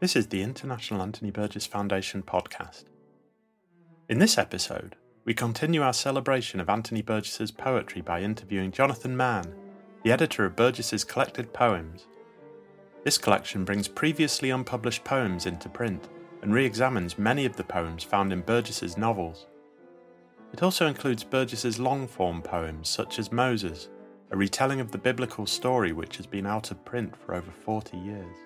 This is the International Anthony Burgess Foundation podcast. In this episode, we continue our celebration of Anthony Burgess's poetry by interviewing Jonathan Mann, the editor of Burgess's collected poems. This collection brings previously unpublished poems into print and re examines many of the poems found in Burgess's novels. It also includes Burgess's long form poems such as Moses, a retelling of the biblical story which has been out of print for over 40 years.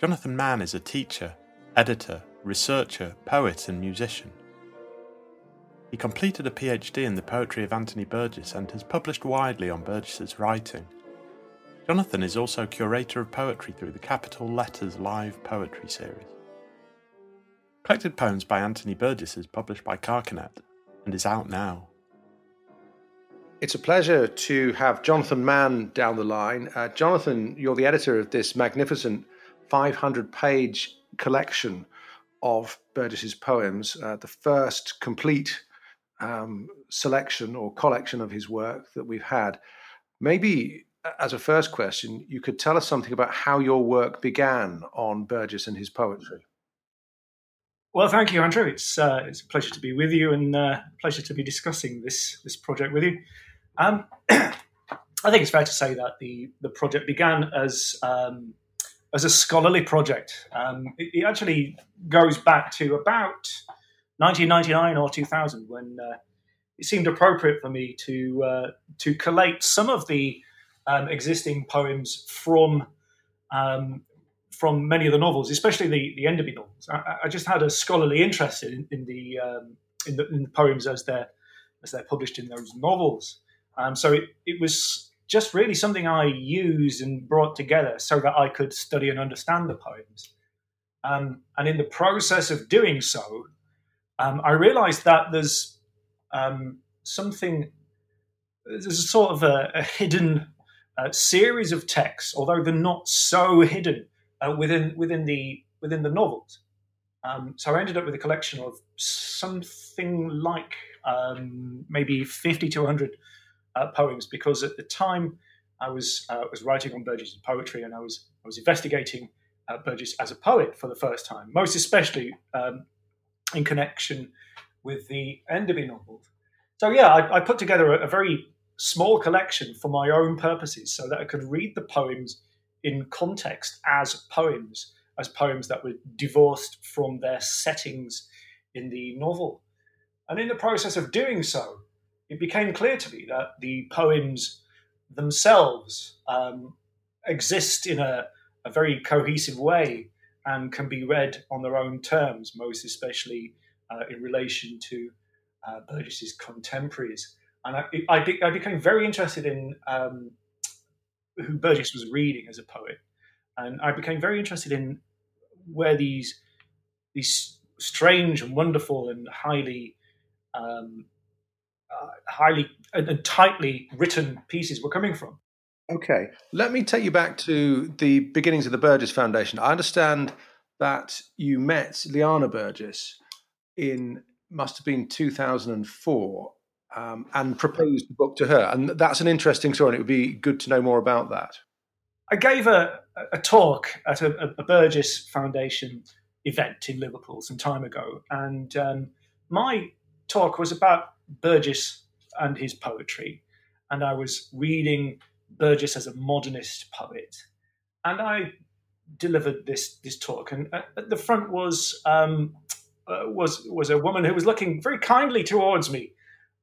Jonathan Mann is a teacher, editor, researcher, poet, and musician. He completed a PhD in the poetry of Anthony Burgess and has published widely on Burgess's writing. Jonathan is also curator of poetry through the Capital Letters Live Poetry series. Collected Poems by Anthony Burgess is published by Carcanet and is out now. It's a pleasure to have Jonathan Mann down the line. Uh, Jonathan, you're the editor of this magnificent 500 page collection of Burgess's poems, uh, the first complete um, selection or collection of his work that we've had. Maybe as a first question, you could tell us something about how your work began on Burgess and his poetry. Well, thank you, Andrew. It's uh, it's a pleasure to be with you and uh, a pleasure to be discussing this this project with you. Um, I think it's fair to say that the the project began as um, as a scholarly project. Um, it, it, actually goes back to about 1999 or 2000 when uh, it seemed appropriate for me to uh, to collate some of the um, existing poems from um, from many of the novels, especially the the Enderby novels. I, I just had a scholarly interest in, in the, um, in the, in the poems as they're as they're published in those novels. Um, so it, it was just really something I used and brought together so that I could study and understand the poems. Um, and in the process of doing so, um, I realized that there's um, something, there's a sort of a, a hidden uh, series of texts, although they're not so hidden uh, within within the within the novels. Um, so I ended up with a collection of something like um, maybe 50 to 100 uh, poems because at the time I was uh, was writing on Burgess's poetry and I was I was investigating uh, Burgess as a poet for the first time, most especially um, in connection with the Enderby novels. So yeah, I, I put together a, a, very small collection for my own purposes so that I could read the poems in context as poems, as poems that were divorced from their settings in the novel. And in the process of doing so, it became clear to me that the poems themselves um, exist in a, a, very cohesive way and can be read on their own terms, most especially uh, in relation to uh, Burgess's contemporaries. And I, I, be, I became very interested in um, who Burgess was reading as a poet, and I became very interested in where these these strange and wonderful and highly um, uh, highly and, tightly written pieces were coming from. Okay, let me take you back to the beginnings of the Burgess Foundation. I understand that you met Liana Burgess in must have been 2004 um, and proposed the book to her, and that's an interesting story. And it would be good to know more about that. I gave a, a talk at a, a Burgess Foundation event in Liverpool some time ago, and um, my talk was about Burgess and his poetry. And I was reading Burgess as a modernist poet. And I delivered this this talk. And at the front was um, uh, was was a woman who was looking very kindly towards me,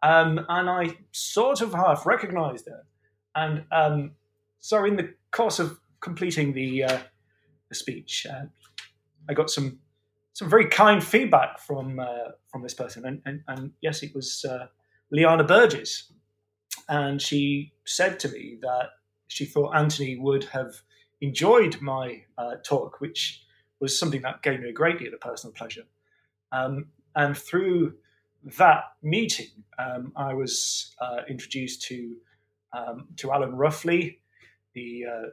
um, and I sort of half recognised her. And um, so, in the course of completing the uh, the speech, uh, I got some some very kind feedback from uh, from this person, and, and, and yes, it was uh, Liana Burgess, and she said to me that she thought Anthony would have enjoyed my uh, talk, which was something that gave me a great deal of personal pleasure. Um, and through that meeting, um, I was uh, introduced to um, to Alan Roughley, the uh,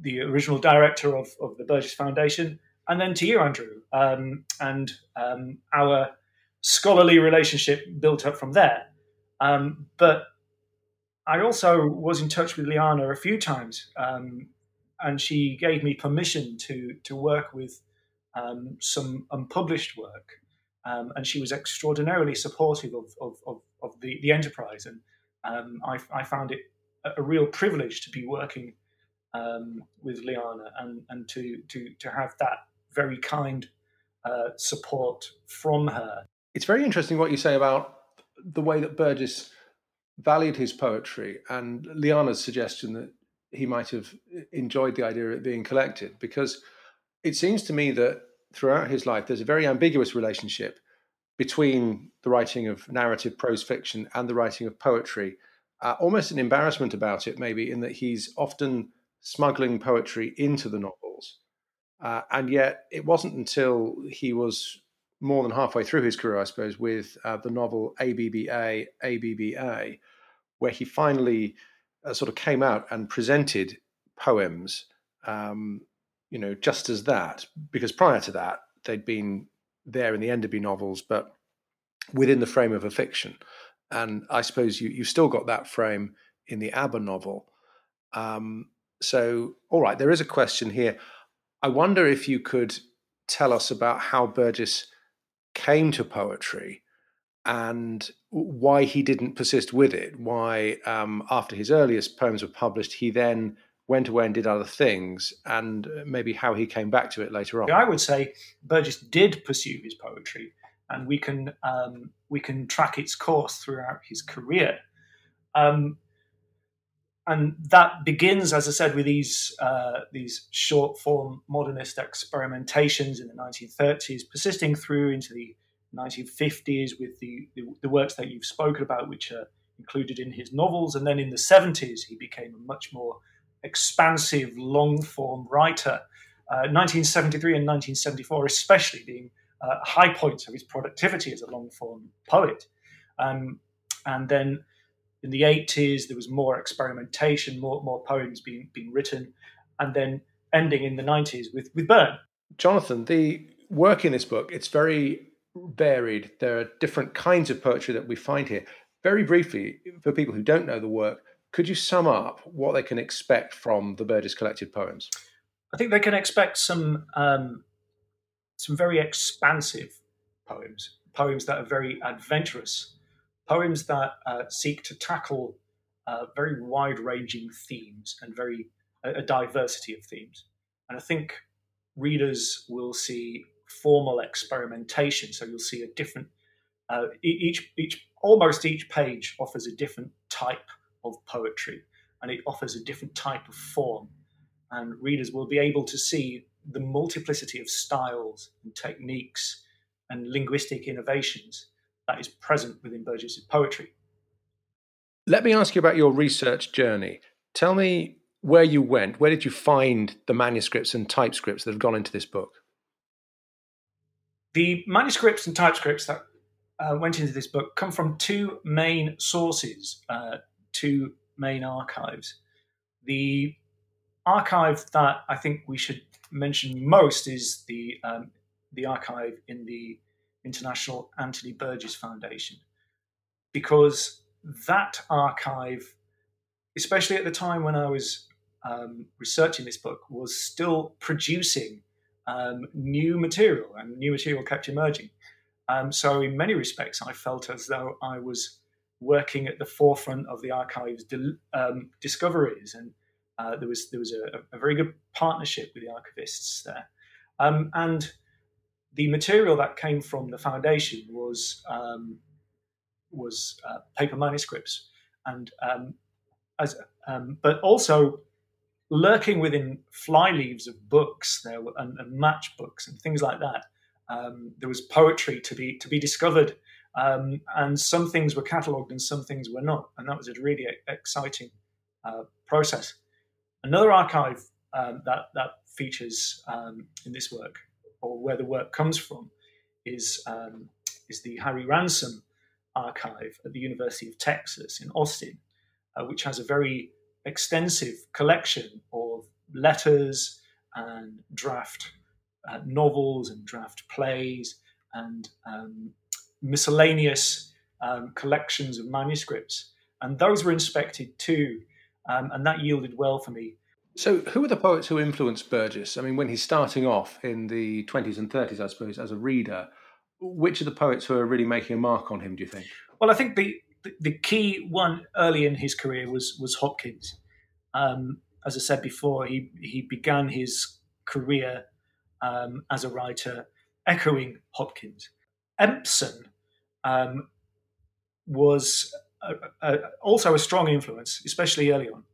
the original director of, of the Burgess Foundation, and then to you, Andrew, um, and um, our scholarly relationship built up from there. Um, but I also was in touch with Liana a few times um, and she gave me permission to to work with um, some unpublished work, um, and she was extraordinarily supportive of of, of, of the, the enterprise, and I, I, found it a, a, real privilege to be working um, with Liana and and to to to have that very kind uh, support from her. It's very interesting what you say about the way that Burgess valued his poetry and Liana's suggestion that he might have enjoyed the idea of it being collected because it seems to me that throughout his life there's a very ambiguous relationship between the writing of narrative prose fiction and the writing of poetry uh, almost an embarrassment about it maybe in that he's often smuggling poetry into the novels uh, and yet it wasn't until he was more than halfway through his career, I suppose, with uh, the novel ABBA, ABBA, where he finally uh, sort of came out and presented poems, um, you know, just as that, because prior to that, they'd been there in the Enderby novels, but within the frame of a fiction. And I suppose you, you've still got that frame in the ABBA novel. Um, so, all right, there is a question here. I wonder if you could tell us about how Burgess came to poetry and why he didn't persist with it. Why, um, after his earliest poems were published, he then went away and did other things, and uh, maybe how he came back to it later on. I would say Burgess did pursue his poetry, and we can um, we can track its course throughout his career. Um, and that begins, as I said, with these uh, these short form modernist experimentations in the 1930s, persisting through into the 1950s with the, the, the works that you've spoken about, which are included in his novels, and then in the 70s he became a much more expansive, long form writer. Uh, 1973 and 1974, especially being uh, high points of his productivity as a long form poet. Um, and then in the 80s, there was more experimentation, more, more poems being, being written, and then ending in the 90s with, with Byrne. Jonathan, the work in this book, it's very varied. There are different kinds of poetry that we find here. Very briefly, for people who don't know the work, could you sum up what they can expect from the Burgess collected poems? I think they can expect some um, some very expansive poems, poems that are very adventurous, poems that uh, seek to tackle uh, very wide ranging themes and very a, a, diversity of themes. And I think readers will see formal experimentation. So you'll see a different uh, each each almost each page offers a different type of poetry, and it offers a different type of form. And readers will be able to see the multiplicity of styles and techniques and linguistic innovations that is present within Burgess's poetry. Let me ask you about your research journey. Tell me where you went. Where did you find the manuscripts and typescripts that have gone into this book? The manuscripts and typescripts that uh, went into this book come from two main sources, uh, two main archives. The archive that I think we should mention most is the um, the archive in the International Anthony Burgess Foundation, because that archive, especially at the time when I was um, researching this book, was still producing um, new material, and new material kept emerging. Um, so, in many respects, I felt as though I was working at the forefront of the archive's de- um, discoveries, and uh, there was there was a, a, very good partnership with the archivists there. Um, and the material that came from the foundation was um, was uh, paper manuscripts, and um, as um, but also lurking within fly leaves of books there were, and, and matchbooks and things like that. Um, there was poetry to be to be discovered, um, and some things were catalogued and some things were not, and that was a really exciting uh, process. Another archive um, that that features in this work or where the work comes from is um, is the Harry Ransom archive at the University of Texas in Austin, uh, which has a very extensive collection of letters and draft uh, novels and draft plays and um, miscellaneous um, collections of manuscripts. And those were inspected too, um, and that yielded well for me. So, who are the poets who influenced Burgess? I mean, when he's starting off in the 20s and 30s, I suppose, as a reader, which are the poets who are really making a mark on him, do you think? Well, I think the, the, key one early in his career was, was Hopkins. Um, as I said before, he, he began his career um, as a writer echoing Hopkins. Empson um, was a, a, also a strong influence, especially early on.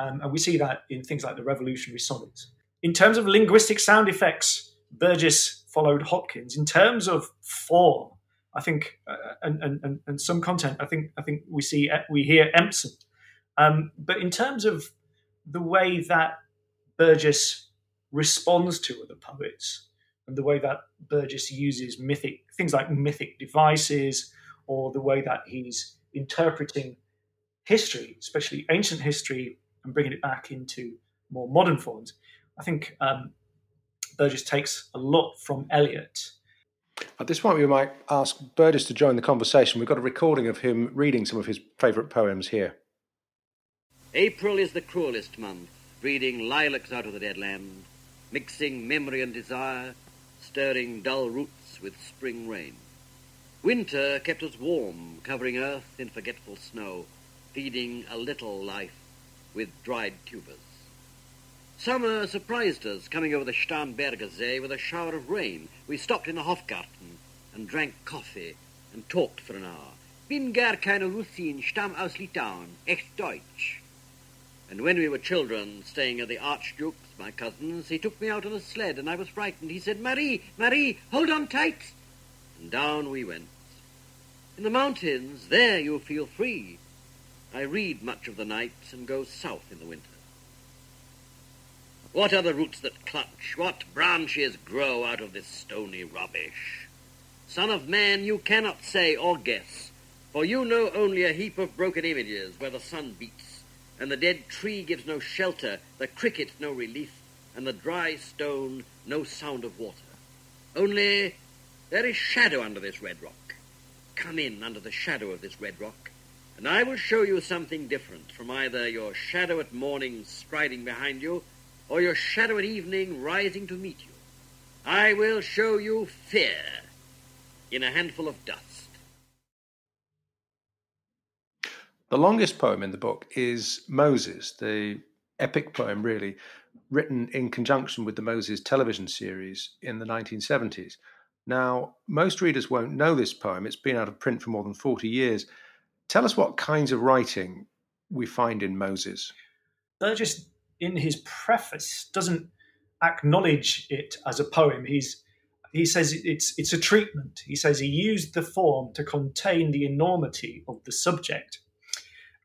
Um, and we see that in things like the revolutionary sonnets. In terms of linguistic sound effects, Burgess followed Hopkins. In terms of form, I think, uh, and, and, and some content, I think, I think we see we hear Empson. Um, but in terms of the way that Burgess responds to other poets, and the way that Burgess uses mythic things like mythic devices, or the way that he's interpreting history, especially ancient history, and bringing it back into more modern forms. I think um, Burgess takes a lot from Eliot. At this point, we might ask Burgess to join the conversation. We've got a recording of him reading some of his favourite poems here. April is the cruelest month, breeding lilacs out of the dead land, mixing memory and desire, stirring dull roots with spring rain. Winter kept us warm, covering earth in forgetful snow, feeding a little life with dried tubers. Summer surprised us, coming over the Starnberger See with a shower of rain. We stopped in the Hofgarten and drank coffee and talked for an hour. Bin gar keine Russin, stamm aus Litauen, echt Deutsch. And when we were children, staying at the Archduke's, my cousins, he took me out on a sled and I was frightened. He said, Marie, Marie, hold on tight. And down we went. In the mountains, there you'll feel free. I read much of the night and go south in the winter. What are the roots that clutch? What branches grow out of this stony rubbish? Son of man, you cannot say or guess, for you know only a heap of broken images where the sun beats, and the dead tree gives no shelter, the cricket no relief, and the dry stone no sound of water. Only there is shadow under this red rock. Come in under the shadow of this red rock, and I will show you something different from either your shadow at morning striding behind you, or your shadow at evening rising to meet you. I will show you fear in a handful of dust. The longest poem in the book is Moses, the epic poem, really, written in conjunction with the Moses television series in the 1970s. Now, most readers won't know this poem. It's been out of print for more than 40 years. Tell us what kinds of writing we find in Moses. Burgess in his preface doesn't acknowledge it as a poem. He's he says it's it's a treatment. He says he used the form to contain the enormity of the subject,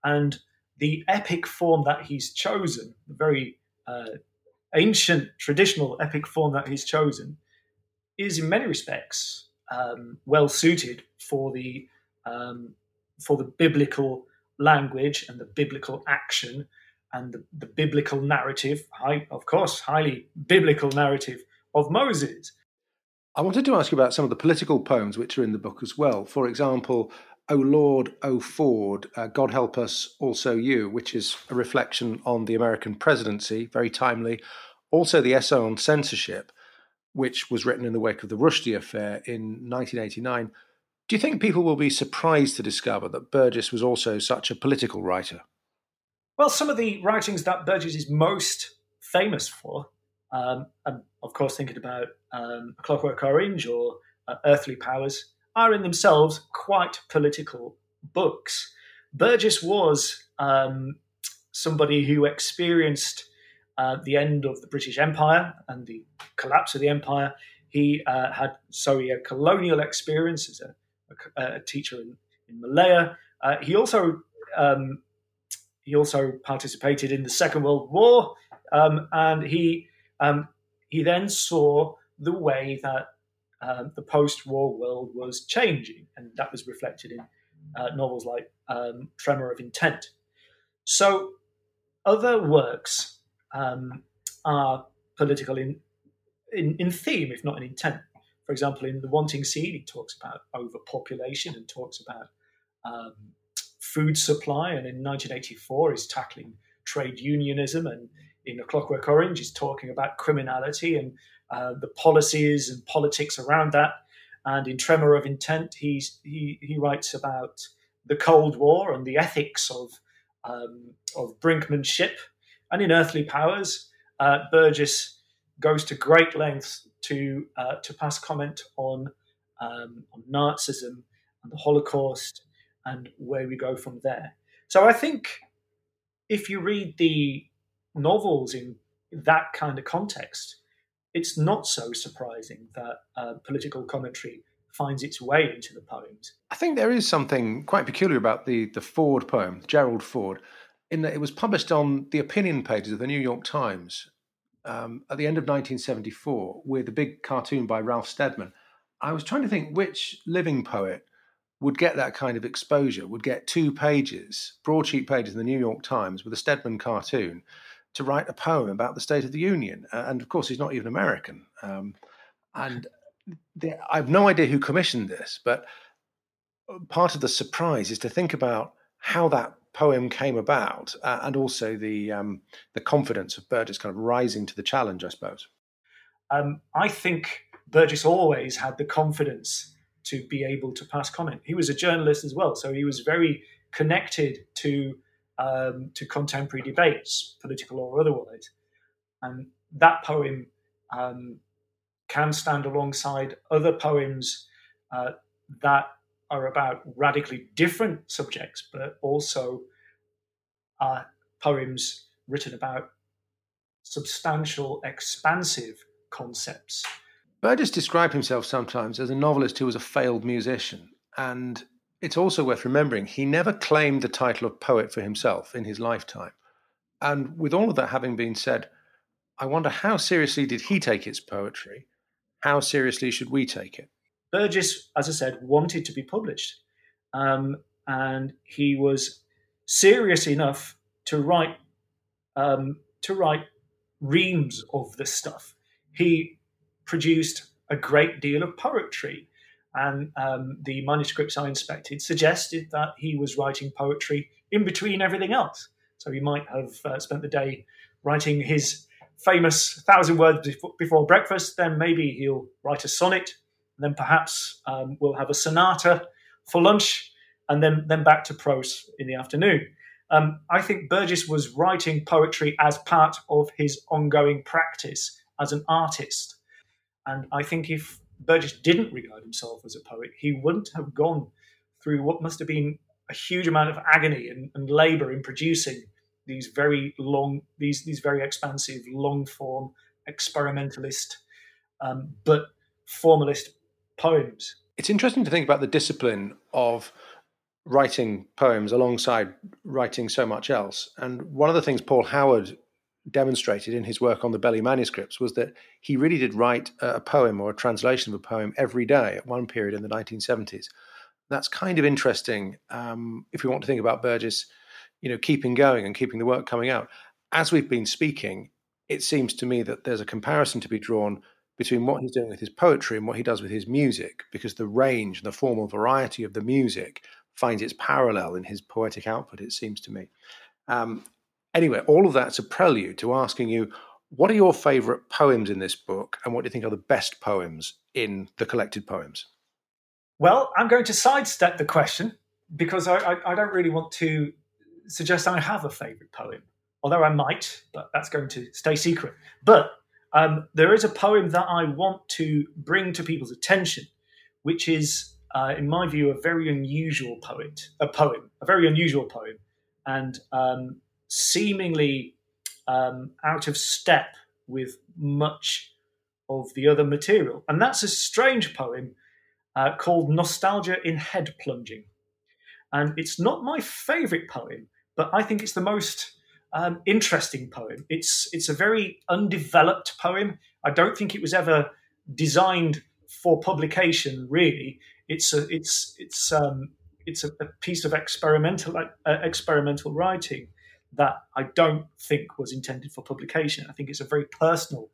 and the epic form that he's chosen, the very uh, ancient traditional epic form that he's chosen, is in many respects um, well suited for the um, for the biblical language and the biblical action and the, the biblical narrative, high, of course, highly biblical narrative of Moses. I wanted to ask you about some of the political poems which are in the book as well. For example, O Lord, O Ford, uh, God Help Us, Also You, which is a reflection on the American presidency, very timely. Also, the essay on censorship, which was written in the wake of the Rushdie affair in 1989. Do you think people will be surprised to discover that Burgess was also such a political writer? Well, some of the writings that Burgess is most famous for, um, and of course thinking about um, Clockwork Orange or uh, Earthly Powers, are in themselves quite political books. Burgess was um, somebody who experienced uh, the end of the British Empire and the collapse of the empire. He uh, had, sorry, a colonial experience as a, a, teacher in, in Malaya. Uh, he also um, he also participated in the Second World War, um, and he um, he then saw the way that uh, the post-war world was changing, and that was reflected in uh, novels like um, Tremor of Intent. So, other works um, are political in, in in theme, if not in intent. For example, in The Wanting Seed, he talks about overpopulation and talks about um, food supply, and in 1984 he's tackling trade unionism, and in A Clockwork Orange, he's talking about criminality and uh, the policies and politics around that. And in Tremor of Intent, he's, he, he writes about the Cold War and the ethics of, um, of brinkmanship. And in Earthly Powers, uh, Burgess goes to great lengths to, uh, to pass comment on, um, on Nazism and the Holocaust and where we go from there. So I think if you read the novels in that kind of context, it's not so surprising that uh, political commentary finds its way into the poems. I think there is something quite peculiar about the the Ford poem, Gerald Ford, in that it was published on the opinion pages of the New York Times um, at the end of 1974 with a big cartoon by Ralph Steadman. I was trying to think which living poet would get that kind of exposure, would get two pages, broadsheet pages in the New York Times with a Steadman cartoon to write a poem about the State of the Union. And of course, he's not even American. Um, and the, I have no idea who commissioned this, but part of the surprise is to think about how that poem came about, uh, and also the um, the confidence of Burgess kind of rising to the challenge, I suppose. Um, I think Burgess always had the confidence to be able to pass comment. He was a journalist as well, so he was very connected to um, to contemporary debates, political or otherwise. And that poem um, can stand alongside other poems uh, that are about radically different subjects, but also are poems written about substantial, expansive concepts. Burgess described himself sometimes as a novelist who was a failed musician. And it's also worth remembering he never claimed the title of poet for himself in his lifetime. And with all of that having been said, I wonder how seriously did he take his poetry? How seriously should we take it? Burgess, as I said, wanted to be published. Um, and he was serious enough to write um, to write reams of this stuff. He produced a great deal of poetry, and um, the manuscripts I inspected suggested that he was writing poetry in between everything else. So he might have uh, spent the day writing his famous thousand words before, breakfast, then maybe he'll write a sonnet, then perhaps um, we'll have a sonata for lunch, and then then back to prose in the afternoon. Um, I think Burgess was writing poetry as part of his ongoing practice as an artist, and I think if Burgess didn't regard himself as a poet, he wouldn't have gone through what must have been a huge amount of agony and, and labour in producing these very long, these these very expansive, long form, experimentalist, um, but formalist poems. It's interesting to think about the discipline of writing poems alongside writing so much else. And one of the things Paul Howard demonstrated in his work on the Belli manuscripts was that he really did write a poem or a translation of a poem every day at one period in the 1970s. That's kind of interesting um, if we want to think about Burgess you know, keeping going and keeping the work coming out. As we've been speaking, it seems to me that there's a comparison to be drawn between what he's doing with his poetry and what he does with his music, because the range and the formal variety of the music finds its parallel in his poetic output, it seems to me. Um, anyway, all of that's a prelude to asking you what are your favorite poems in this book, and what do you think are the best poems in the collected poems? Well, I'm going to sidestep the question because I, I, I don't really want to suggest I have a favourite poem, although I might, but that's going to stay secret. But um, there is a poem that I want to bring to people's attention, which is, uh, in my view, a very unusual poet, a poem, a very unusual poem, and um, seemingly um, out of step with much of the other material. And that's a strange poem uh, called Nostalgia in Head Plunging. And it's not my favorite poem, but I think it's the most um, interesting poem. It's it's a very undeveloped poem. I don't think it was ever designed for publication. Really, it's a it's it's um, it's a, a piece of experimental uh, experimental writing that I don't think was intended for publication. I think it's a very personal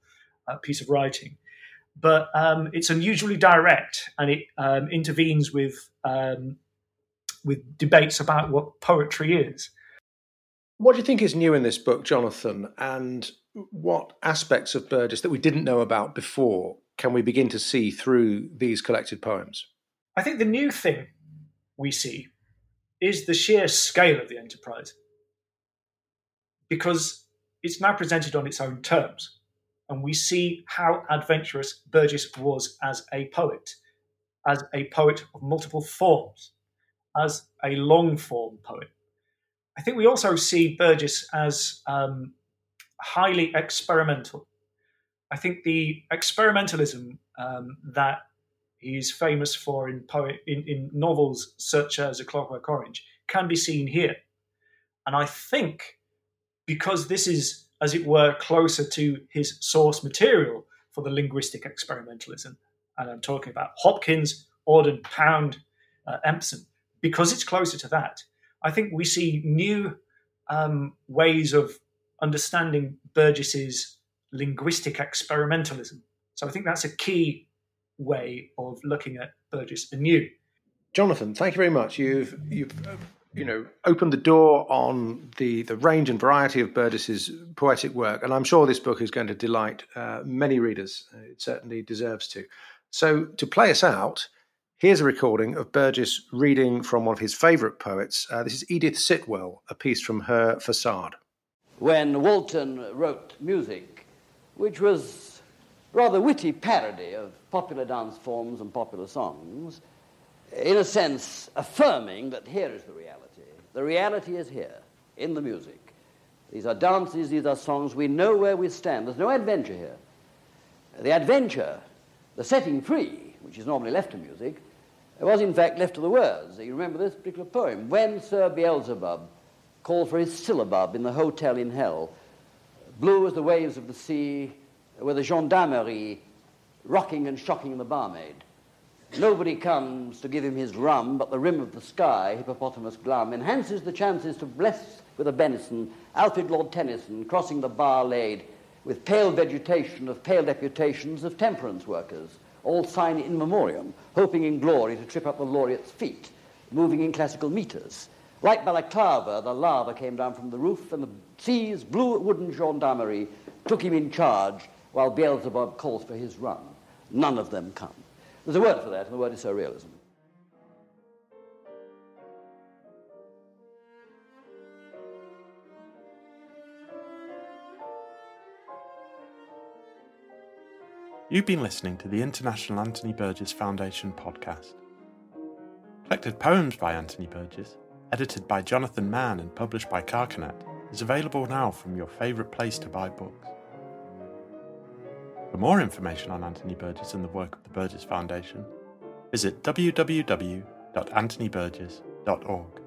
uh, piece of writing, but um, it's unusually direct and it um, intervenes with um, with debates about what poetry is. What do you think is new in this book, Jonathan? And what aspects of Burgess that we didn't know about before can we begin to see through these collected poems? I think the new thing we see is the sheer scale of the enterprise because it's now presented on its own terms. And we see how adventurous Burgess was as a poet, as a poet of multiple forms, as a long form poet. I think we also see Burgess as um, highly experimental. I think the experimentalism um, that he's famous for in, poet, in, in novels such as A Clockwork Orange can be seen here. And I think because this is, as it were, closer to his source material for the linguistic experimentalism, and I'm talking about Hopkins, Auden, Pound, uh, Empson, because it's closer to that, I think we see new um, ways of understanding Burgess's linguistic experimentalism. So I think that's a key way of looking at Burgess anew. Jonathan, thank you very much. You've you've you know opened the door on the the range and variety of Burgess's poetic work, and I'm sure this book is going to delight uh, many readers. It certainly deserves to. So to play us out, here's a recording of Burgess reading from one of his favourite poets. Uh, this is Edith Sitwell, a piece from her Facade. When Walton wrote music, which was rather witty parody of popular dance forms and popular songs in a sense, affirming that here is the reality. The reality is here, in the music. These are dances, these are songs. We know where we stand. There's no adventure here. The adventure, the setting free, which is normally left to music, was in fact left to the words. You remember this particular poem? When Sir Beelzebub called for his syllabub in the hotel in hell, blue as the waves of the sea, with a gendarmerie rocking and shocking the barmaid. Nobody comes to give him his rum, but the rim of the sky, hippopotamus glum, enhances the chances to bless with a benison Alfred Lord Tennyson crossing the bar laid with pale vegetation of pale deputations of temperance workers, all sign in memoriam, hoping in glory to trip up the laureate's feet, moving in classical meters. Like balaclava, the lava came down from the roof, and the sea's blue wooden gendarmerie took him in charge while Beelzebub calls for his run. None of them come. There's a word for that, and the word is surrealism. You've been listening to the International Anthony Burgess Foundation podcast. Collected poems by Anthony Burgess, edited by Jonathan Mann and published by Carcanet, is available now from your favourite place to buy books. For more information on Anthony Burgess and the work of the Burgess Foundation, visit www.anthonyburgess.org.